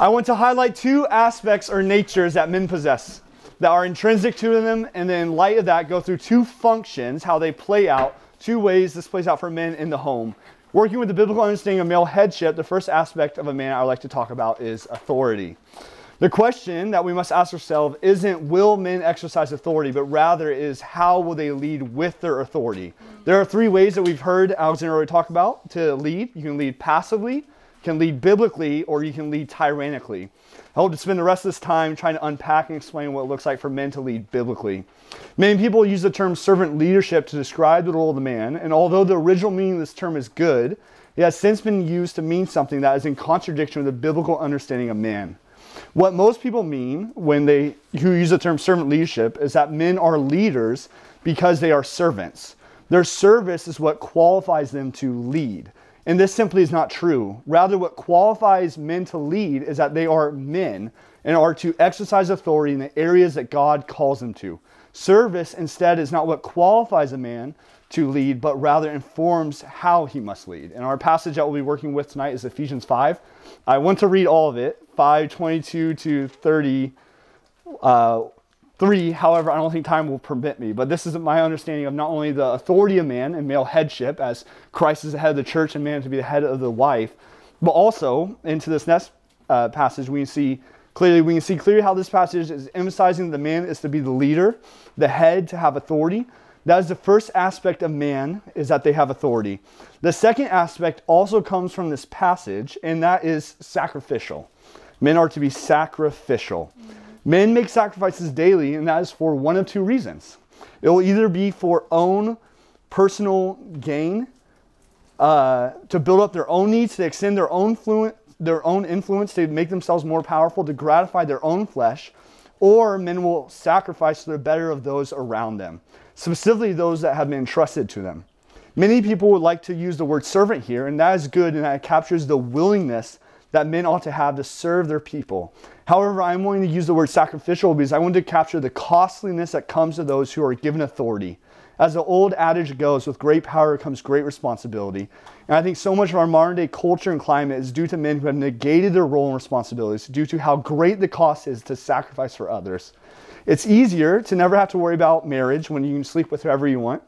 I want to highlight two aspects or natures that men possess that are intrinsic to them, and then in light of that, go through two functions, how they play out, two ways this plays out for men in the home. Working with the biblical understanding of male headship, the first aspect of a man I like to talk about is authority. The question that we must ask ourselves isn't will men exercise authority, but rather is how will they lead with their authority. There are three ways that we've heard Alexander already talk about to lead. You can lead passively, can lead biblically or you can lead tyrannically. I hope to spend the rest of this time trying to unpack and explain what it looks like for men to lead biblically. Many people use the term servant leadership to describe the role of the man, and although the original meaning of this term is good, it has since been used to mean something that is in contradiction with the biblical understanding of man. What most people mean when they who use the term servant leadership is that men are leaders because they are servants. Their service is what qualifies them to lead. And this simply is not true. Rather, what qualifies men to lead is that they are men and are to exercise authority in the areas that God calls them to. Service, instead, is not what qualifies a man to lead, but rather informs how he must lead. And our passage that we'll be working with tonight is Ephesians 5. I want to read all of it 5 22 to 30. Uh, Three, however, I don't think time will permit me, but this is my understanding of not only the authority of man and male headship, as Christ is the head of the church and man to be the head of the wife, but also into this next uh, passage, we see clearly we can see clearly how this passage is emphasizing the man is to be the leader, the head to have authority. That is the first aspect of man is that they have authority. The second aspect also comes from this passage, and that is sacrificial. Men are to be sacrificial. Mm-hmm. Men make sacrifices daily, and that is for one of two reasons. It will either be for own personal gain, uh, to build up their own needs, to extend their own, their own influence, to make themselves more powerful, to gratify their own flesh, or men will sacrifice for the better of those around them, specifically those that have been entrusted to them. Many people would like to use the word servant here, and that is good, and that captures the willingness that men ought to have to serve their people. However, I'm going to use the word sacrificial because I want to capture the costliness that comes to those who are given authority. As the old adage goes, with great power comes great responsibility. And I think so much of our modern day culture and climate is due to men who have negated their role and responsibilities due to how great the cost is to sacrifice for others. It's easier to never have to worry about marriage when you can sleep with whoever you want.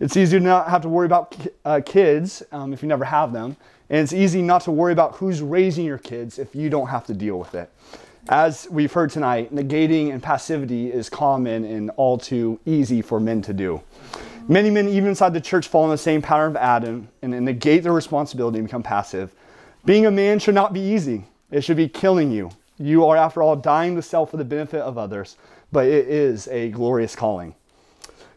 It's easier to not have to worry about uh, kids um, if you never have them. And it's easy not to worry about who's raising your kids if you don't have to deal with it. As we've heard tonight, negating and passivity is common and all too easy for men to do. Many men, even inside the church, fall in the same pattern of Adam and negate their responsibility and become passive. Being a man should not be easy, it should be killing you. You are, after all, dying to self for the benefit of others, but it is a glorious calling.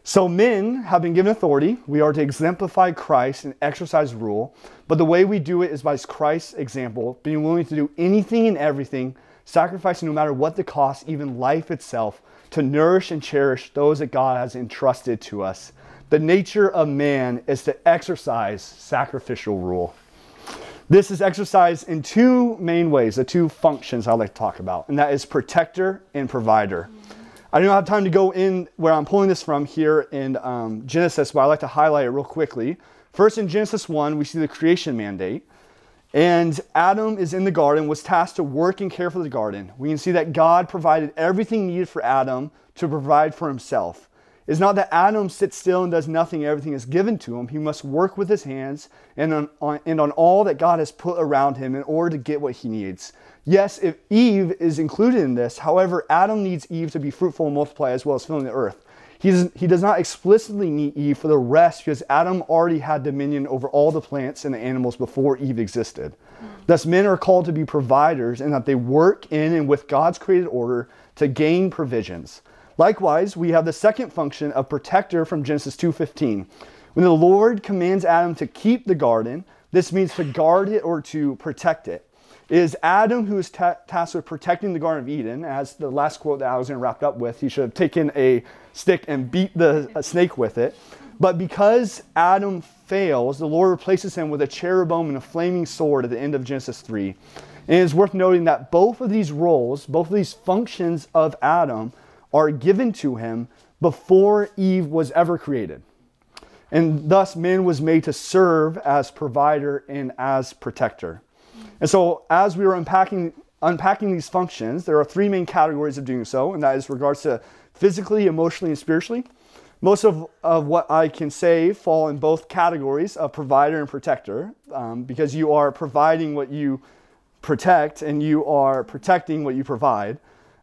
So, men have been given authority. We are to exemplify Christ and exercise rule. But the way we do it is by Christ's example, being willing to do anything and everything, sacrificing no matter what the cost, even life itself, to nourish and cherish those that God has entrusted to us. The nature of man is to exercise sacrificial rule. This is exercised in two main ways, the two functions I like to talk about, and that is protector and provider. I don't have time to go in where I'm pulling this from here in um, Genesis, but I like to highlight it real quickly. First, in Genesis 1, we see the creation mandate. And Adam is in the garden, was tasked to work and care for the garden. We can see that God provided everything needed for Adam to provide for himself. It's not that Adam sits still and does nothing, everything is given to him. He must work with his hands and on, on, and on all that God has put around him in order to get what he needs. Yes, if Eve is included in this, however, Adam needs Eve to be fruitful and multiply as well as filling the earth. He does, he does not explicitly need Eve for the rest because Adam already had dominion over all the plants and the animals before Eve existed. Thus, men are called to be providers and that they work in and with God's created order to gain provisions. Likewise, we have the second function of protector from Genesis 2:15. When the Lord commands Adam to keep the garden, this means to guard it or to protect it. Is Adam who is ta- tasked with protecting the Garden of Eden. As the last quote that Alexander wrapped up with, he should have taken a stick and beat the snake with it. But because Adam fails, the Lord replaces him with a cherubim and a flaming sword at the end of Genesis 3. And it's worth noting that both of these roles, both of these functions of Adam, are given to him before Eve was ever created. And thus, man was made to serve as provider and as protector. And so, as we were unpacking unpacking these functions, there are three main categories of doing so, and that is regards to physically, emotionally, and spiritually. Most of, of what I can say fall in both categories of provider and protector um, because you are providing what you protect and you are protecting what you provide.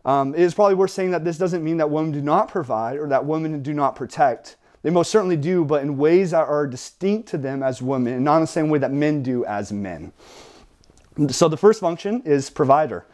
Um, it is probably worth saying that this doesn't mean that women do not provide or that women do not protect. They most certainly do, but in ways that are distinct to them as women, and not in the same way that men do as men. So the first function is provider.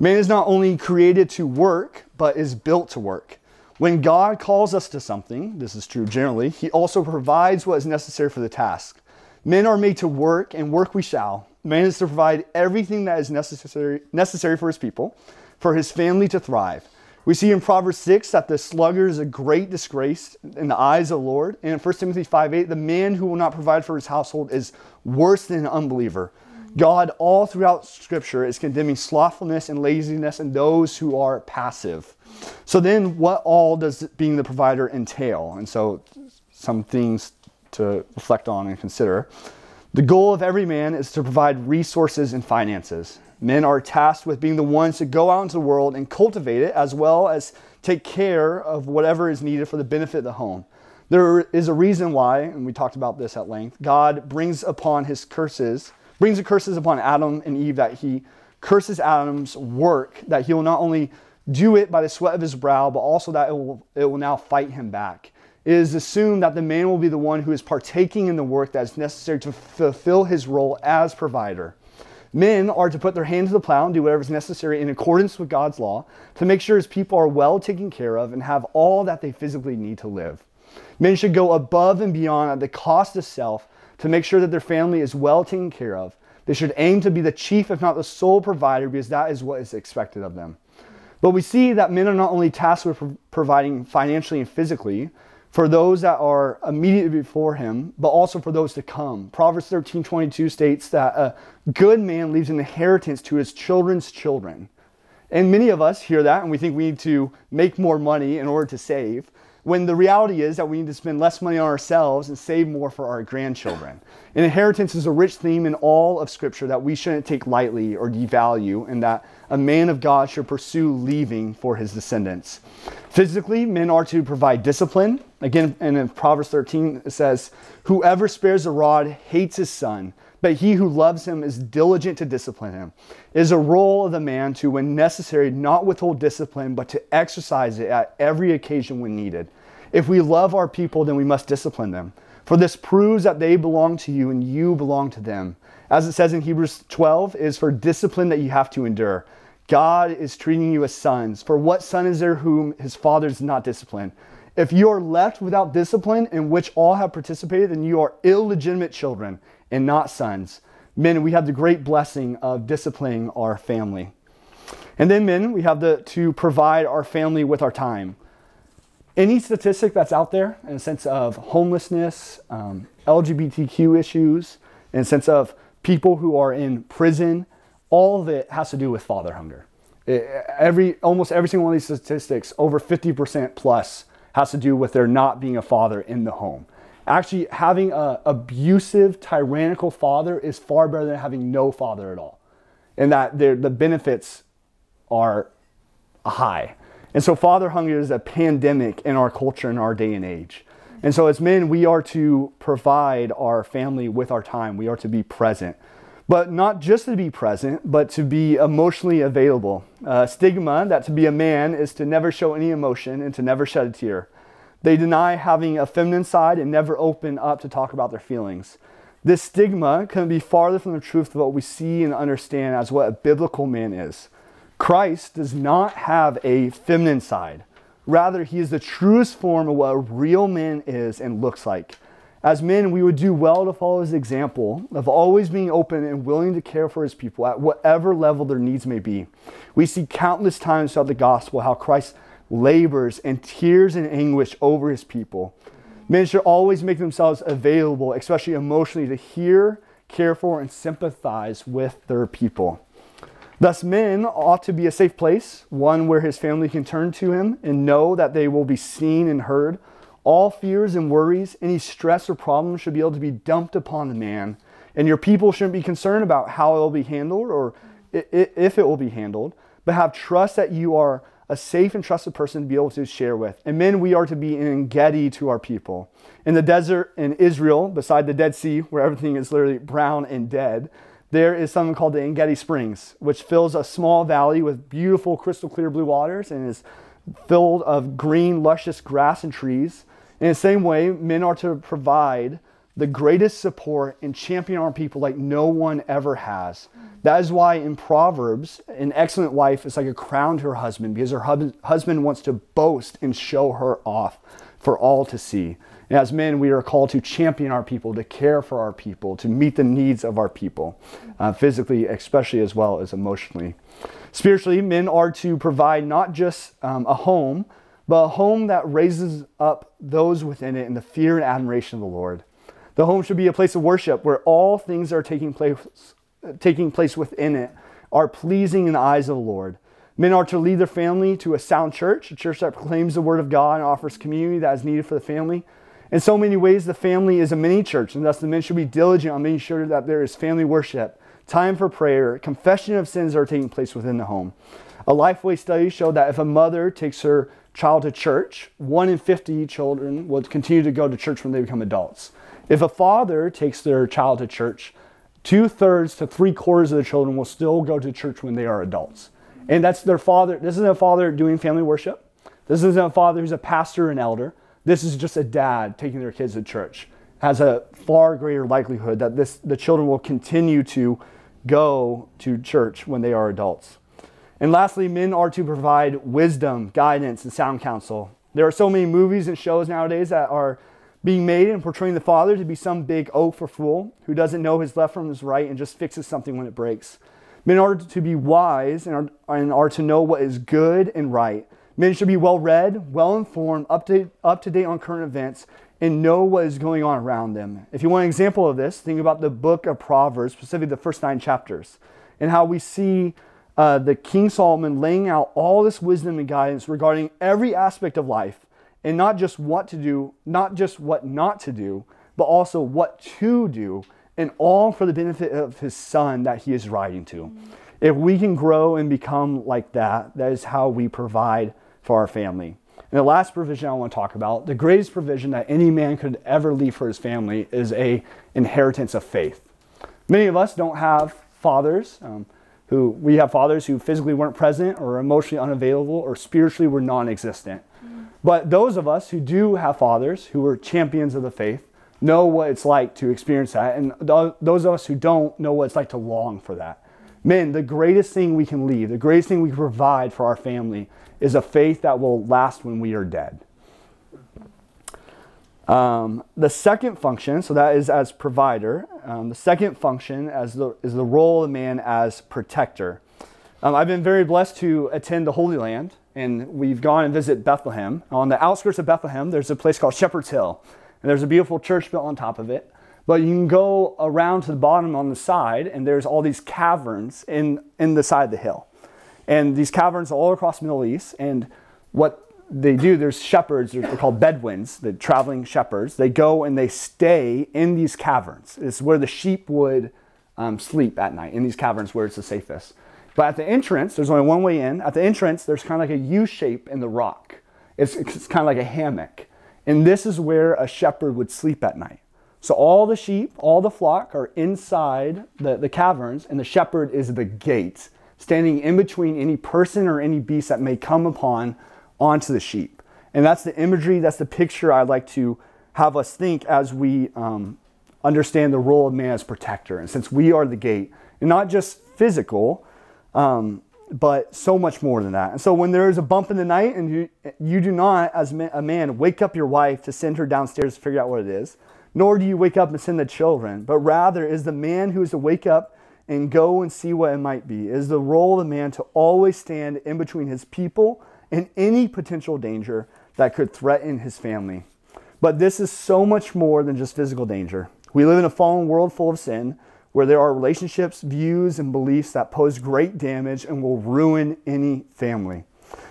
Man is not only created to work, but is built to work. When God calls us to something, this is true generally, He also provides what is necessary for the task. Men are made to work, and work we shall. Man is to provide everything that is necessary, necessary for his people, for his family to thrive. We see in Proverbs 6 that the sluggard is a great disgrace in the eyes of the Lord. And in 1 Timothy 5 8, the man who will not provide for his household is worse than an unbeliever. God, all throughout Scripture, is condemning slothfulness and laziness in those who are passive. So, then what all does being the provider entail? And so, some things to reflect on and consider. The goal of every man is to provide resources and finances. Men are tasked with being the ones to go out into the world and cultivate it, as well as take care of whatever is needed for the benefit of the home. There is a reason why, and we talked about this at length, God brings upon his curses brings the curses upon Adam and Eve that he curses Adam's work, that he will not only do it by the sweat of his brow, but also that it will, it will now fight him back. It is assumed that the man will be the one who is partaking in the work that is necessary to fulfill his role as provider. Men are to put their hand to the plow and do whatever is necessary in accordance with God's law to make sure his people are well taken care of and have all that they physically need to live. Men should go above and beyond at the cost of self to make sure that their family is well taken care of. They should aim to be the chief, if not the sole provider, because that is what is expected of them. But we see that men are not only tasked with providing financially and physically for those that are immediately before him, but also for those to come. Proverbs 13 22 states that a good man leaves an inheritance to his children's children. And many of us hear that and we think we need to make more money in order to save when the reality is that we need to spend less money on ourselves and save more for our grandchildren. And inheritance is a rich theme in all of Scripture that we shouldn't take lightly or devalue, and that a man of God should pursue leaving for his descendants. Physically, men are to provide discipline. Again, and in Proverbs 13, it says, Whoever spares a rod hates his son, but he who loves him is diligent to discipline him. It is a role of the man to, when necessary, not withhold discipline, but to exercise it at every occasion when needed. If we love our people, then we must discipline them. For this proves that they belong to you and you belong to them. As it says in Hebrews 12, it is for discipline that you have to endure. God is treating you as sons. For what son is there whom his father does not discipline? If you are left without discipline in which all have participated, then you are illegitimate children and not sons. Men, we have the great blessing of disciplining our family. And then, men, we have the, to provide our family with our time. Any statistic that's out there in a sense of homelessness, um, LGBTQ issues, in a sense of people who are in prison, all of it has to do with father hunger. It, every, almost every single one of these statistics, over 50% plus, has to do with there not being a father in the home actually having an abusive, tyrannical father is far better than having no father at all. And that the benefits are high. And so father hunger is a pandemic in our culture in our day and age. And so as men, we are to provide our family with our time. We are to be present. But not just to be present, but to be emotionally available. Uh, stigma that to be a man is to never show any emotion and to never shed a tear. They deny having a feminine side and never open up to talk about their feelings. This stigma can be farther from the truth of what we see and understand as what a biblical man is. Christ does not have a feminine side. Rather, he is the truest form of what a real man is and looks like. As men, we would do well to follow his example of always being open and willing to care for his people at whatever level their needs may be. We see countless times throughout the gospel how Christ labors and tears and anguish over his people. Men should always make themselves available, especially emotionally, to hear, care for, and sympathize with their people. Thus, men ought to be a safe place, one where his family can turn to him and know that they will be seen and heard. All fears and worries, any stress or problems should be able to be dumped upon the man. And your people shouldn't be concerned about how it will be handled or if it will be handled, but have trust that you are a safe and trusted person to be able to share with. And men, we are to be an Engedi to our people. In the desert in Israel, beside the Dead Sea, where everything is literally brown and dead, there is something called the Engedi Springs, which fills a small valley with beautiful crystal clear blue waters and is filled of green, luscious grass and trees. In the same way, men are to provide the greatest support and champion our people like no one ever has. That is why in Proverbs, an excellent wife is like a crown to her husband because her hub- husband wants to boast and show her off for all to see. And as men, we are called to champion our people, to care for our people, to meet the needs of our people, uh, physically, especially as well as emotionally. Spiritually, men are to provide not just um, a home, but a home that raises up those within it in the fear and admiration of the Lord. The home should be a place of worship where all things are taking place, taking place within it are pleasing in the eyes of the Lord. Men are to lead their family to a sound church, a church that proclaims the word of God and offers community that is needed for the family. In so many ways, the family is a mini church, and thus the men should be diligent on making sure that there is family worship, time for prayer, confession of sins are taking place within the home. A Lifeway study showed that if a mother takes her child to church, one in 50 children will continue to go to church when they become adults. If a father takes their child to church, two thirds to three quarters of the children will still go to church when they are adults. And that's their father. This isn't a father doing family worship. This isn't a father who's a pastor and elder. This is just a dad taking their kids to church. Has a far greater likelihood that this, the children will continue to go to church when they are adults. And lastly, men are to provide wisdom, guidance, and sound counsel. There are so many movies and shows nowadays that are being made and portraying the father to be some big oaf or fool who doesn't know his left from his right and just fixes something when it breaks. Men are to be wise and are, and are to know what is good and right. Men should be well read, well informed, up to, up to date on current events, and know what is going on around them. If you want an example of this, think about the book of Proverbs, specifically the first nine chapters, and how we see uh, the King Solomon laying out all this wisdom and guidance regarding every aspect of life and not just what to do, not just what not to do, but also what to do, and all for the benefit of his son that he is writing to. Mm-hmm. If we can grow and become like that, that is how we provide for our family. And the last provision I want to talk about, the greatest provision that any man could ever leave for his family, is a inheritance of faith. Many of us don't have fathers. Um, who we have fathers who physically weren't present or emotionally unavailable or spiritually were non-existent. But those of us who do have fathers who were champions of the faith know what it's like to experience that. And those of us who don't know what it's like to long for that. Men, the greatest thing we can leave, the greatest thing we can provide for our family is a faith that will last when we are dead. Um, the second function, so that is as provider. Um, the second function as the, is the role of man as protector. Um, I've been very blessed to attend the Holy Land and we've gone and visited Bethlehem. On the outskirts of Bethlehem, there's a place called Shepherd's Hill, and there's a beautiful church built on top of it. But you can go around to the bottom on the side, and there's all these caverns in, in the side of the hill. And these caverns all across the Middle East. And what they do, there's shepherds, they're called Bedouins, the traveling shepherds. They go and they stay in these caverns. It's where the sheep would um, sleep at night, in these caverns where it's the safest. But at the entrance, there's only one way in. At the entrance, there's kind of like a U shape in the rock. It's, it's kind of like a hammock. And this is where a shepherd would sleep at night. So all the sheep, all the flock are inside the, the caverns, and the shepherd is the gate, standing in between any person or any beast that may come upon onto the sheep. And that's the imagery, that's the picture I'd like to have us think as we um, understand the role of man as protector. And since we are the gate, and not just physical, um, but so much more than that. And so when there is a bump in the night and you, you do not, as a man, wake up your wife to send her downstairs to figure out what it is, nor do you wake up and send the children, but rather is the man who is to wake up and go and see what it might be. It is the role of the man to always stand in between his people and any potential danger that could threaten his family. But this is so much more than just physical danger. We live in a fallen world full of sin where there are relationships, views, and beliefs that pose great damage and will ruin any family.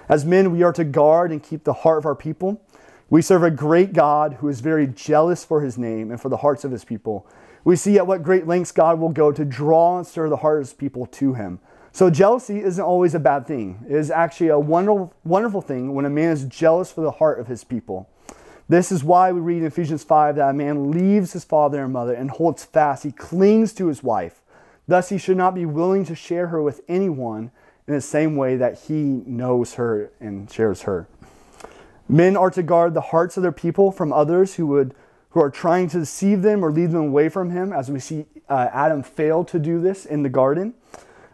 As men, we are to guard and keep the heart of our people. We serve a great God who is very jealous for his name and for the hearts of his people. We see at what great lengths God will go to draw and stir the hearts of people to him. So jealousy isn't always a bad thing. It is actually a wonderful, wonderful thing when a man is jealous for the heart of his people. This is why we read in Ephesians 5 that a man leaves his father and mother and holds fast. He clings to his wife. Thus, he should not be willing to share her with anyone in the same way that he knows her and shares her. Men are to guard the hearts of their people from others who would who are trying to deceive them or lead them away from him, as we see uh, Adam failed to do this in the garden.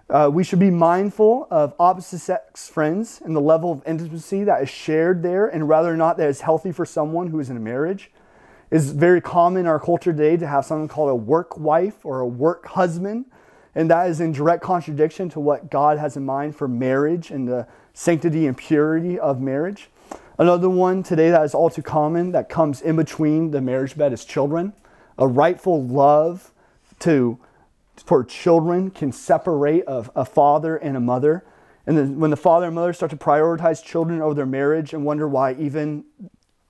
Uh, we should be mindful of opposite sex friends and the level of intimacy that is shared there, and or not that is healthy for someone who is in a marriage. It's very common in our culture today to have something called a work wife or a work husband, and that is in direct contradiction to what God has in mind for marriage and the sanctity and purity of marriage. Another one today that is all too common that comes in between the marriage bed is children. A rightful love to for children can separate a, a father and a mother. And then when the father and mother start to prioritize children over their marriage and wonder why even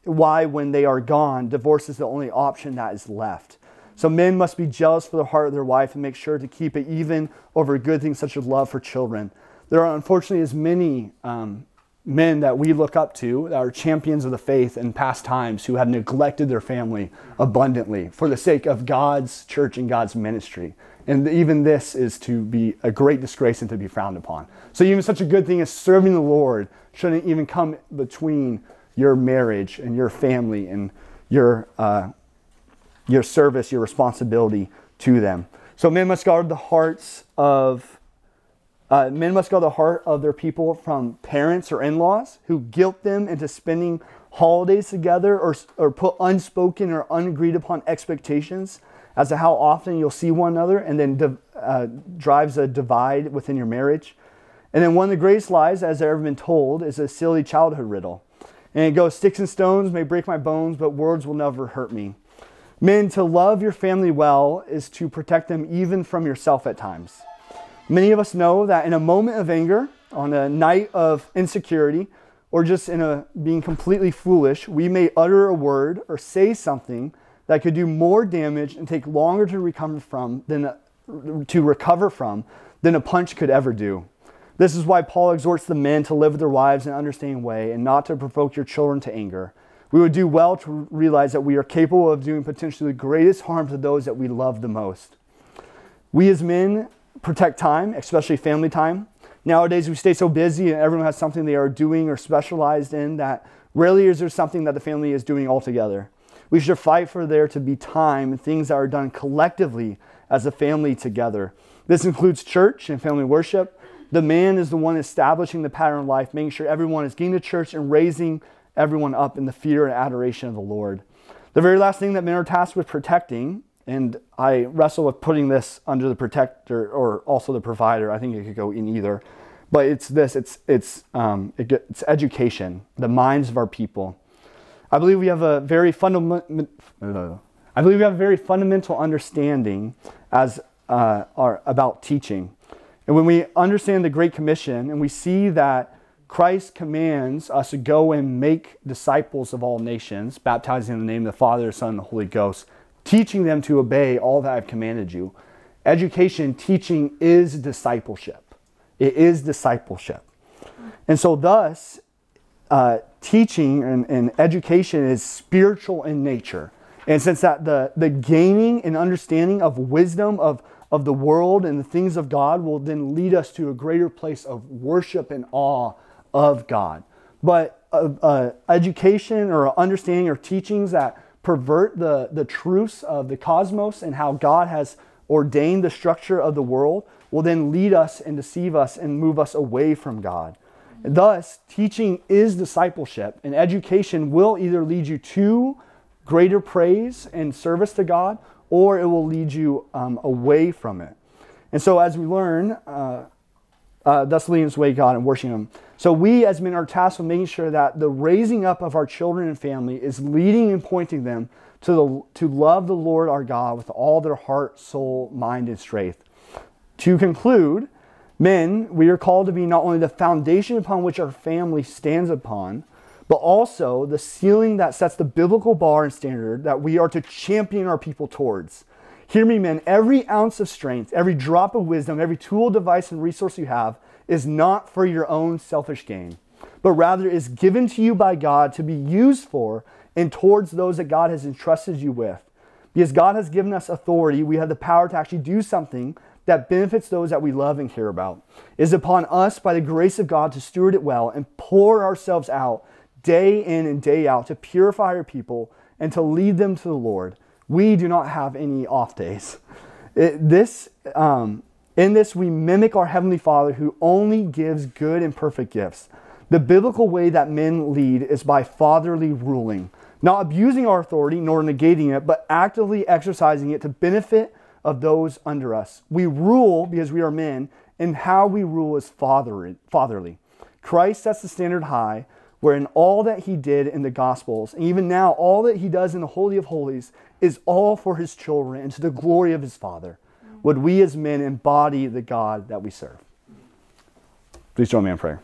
why when they are gone, divorce is the only option that is left. So men must be jealous for the heart of their wife and make sure to keep it even over good things such as love for children. There are unfortunately as many um, men that we look up to that are champions of the faith in past times who have neglected their family abundantly for the sake of God's church and God's ministry. And even this is to be a great disgrace and to be frowned upon. So, even such a good thing as serving the Lord shouldn't even come between your marriage and your family and your, uh, your service, your responsibility to them. So, men must guard the hearts of uh, men must guard the heart of their people from parents or in laws who guilt them into spending holidays together or, or put unspoken or unagreed upon expectations as to how often you'll see one another and then uh, drives a divide within your marriage. And then one of the greatest lies, as I've ever been told, is a silly childhood riddle. And it goes, Sticks and stones may break my bones, but words will never hurt me. Men, to love your family well is to protect them even from yourself at times. Many of us know that in a moment of anger, on a night of insecurity, or just in a being completely foolish, we may utter a word or say something that could do more damage and take longer to recover from than to recover from than a punch could ever do. This is why Paul exhorts the men to live their wives in an understanding way and not to provoke your children to anger. We would do well to realize that we are capable of doing potentially the greatest harm to those that we love the most. We as men protect time, especially family time. Nowadays, we stay so busy and everyone has something they are doing or specialized in that rarely is there something that the family is doing altogether. We should fight for there to be time and things that are done collectively as a family together. This includes church and family worship. The man is the one establishing the pattern of life, making sure everyone is getting to church and raising everyone up in the fear and adoration of the Lord. The very last thing that men are tasked with protecting and I wrestle with putting this under the protector or also the provider. I think it could go in either. But it's this it's, it's, um, it it's education, the minds of our people. I believe we have a very fundamental. I believe we have a very fundamental understanding as uh, our, about teaching. And when we understand the Great Commission and we see that Christ commands us to go and make disciples of all nations, baptizing in the name of the Father, the Son, and the Holy Ghost, teaching them to obey all that I've commanded you. Education, teaching is discipleship. It is discipleship. And so, thus, uh, teaching and, and education is spiritual in nature. And since that the, the gaining and understanding of wisdom of, of the world and the things of God will then lead us to a greater place of worship and awe of God. But uh, uh, education or understanding or teachings that pervert the, the truths of the cosmos and how God has ordained the structure of the world will then lead us and deceive us and move us away from God. Thus, teaching is discipleship, and education will either lead you to greater praise and service to God, or it will lead you um, away from it. And so, as we learn, uh, uh, thus leading us away God and worshiping Him. So we as men are tasked with making sure that the raising up of our children and family is leading and pointing them to, the, to love the Lord our God with all their heart, soul, mind, and strength. To conclude, men, we are called to be not only the foundation upon which our family stands upon, but also the ceiling that sets the biblical bar and standard that we are to champion our people towards. Hear me, men. Every ounce of strength, every drop of wisdom, every tool, device, and resource you have is not for your own selfish gain, but rather is given to you by God to be used for and towards those that God has entrusted you with. Because God has given us authority, we have the power to actually do something that benefits those that we love and care about. It is upon us by the grace of God to steward it well and pour ourselves out day in and day out to purify our people and to lead them to the Lord. We do not have any off days. It, this, um, in this, we mimic our Heavenly Father who only gives good and perfect gifts. The biblical way that men lead is by fatherly ruling, not abusing our authority nor negating it, but actively exercising it to benefit of those under us. We rule because we are men, and how we rule is fatherly. Christ sets the standard high, where in all that he did in the Gospels, and even now, all that he does in the Holy of Holies, is all for his children and to the glory of his Father. Would we as men embody the God that we serve? Please join me in prayer.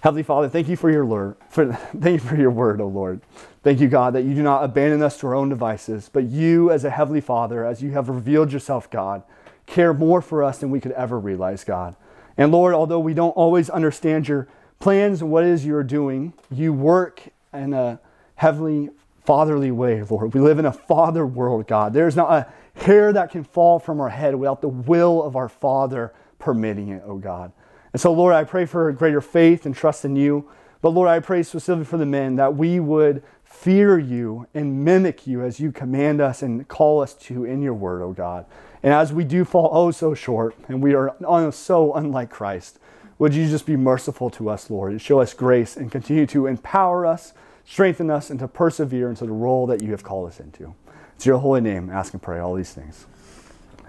Heavenly Father, thank you for your word. For, thank you for your word, O oh Lord. Thank you, God, that you do not abandon us to our own devices, but you, as a heavenly Father, as you have revealed yourself, God, care more for us than we could ever realize, God. And Lord, although we don't always understand your plans and what it is you're doing, you work in a heavenly, fatherly way, Lord. We live in a father world, God. There's not a hair that can fall from our head without the will of our Father permitting it, oh God. And so, Lord, I pray for greater faith and trust in you. But Lord, I pray specifically for the men that we would fear you and mimic you as you command us and call us to in your word, oh God. And as we do fall oh so short and we are so unlike Christ, would you just be merciful to us, Lord, and show us grace and continue to empower us, strengthen us, and to persevere into the role that you have called us into. It's your holy name, ask and pray all these things.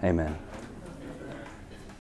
Amen.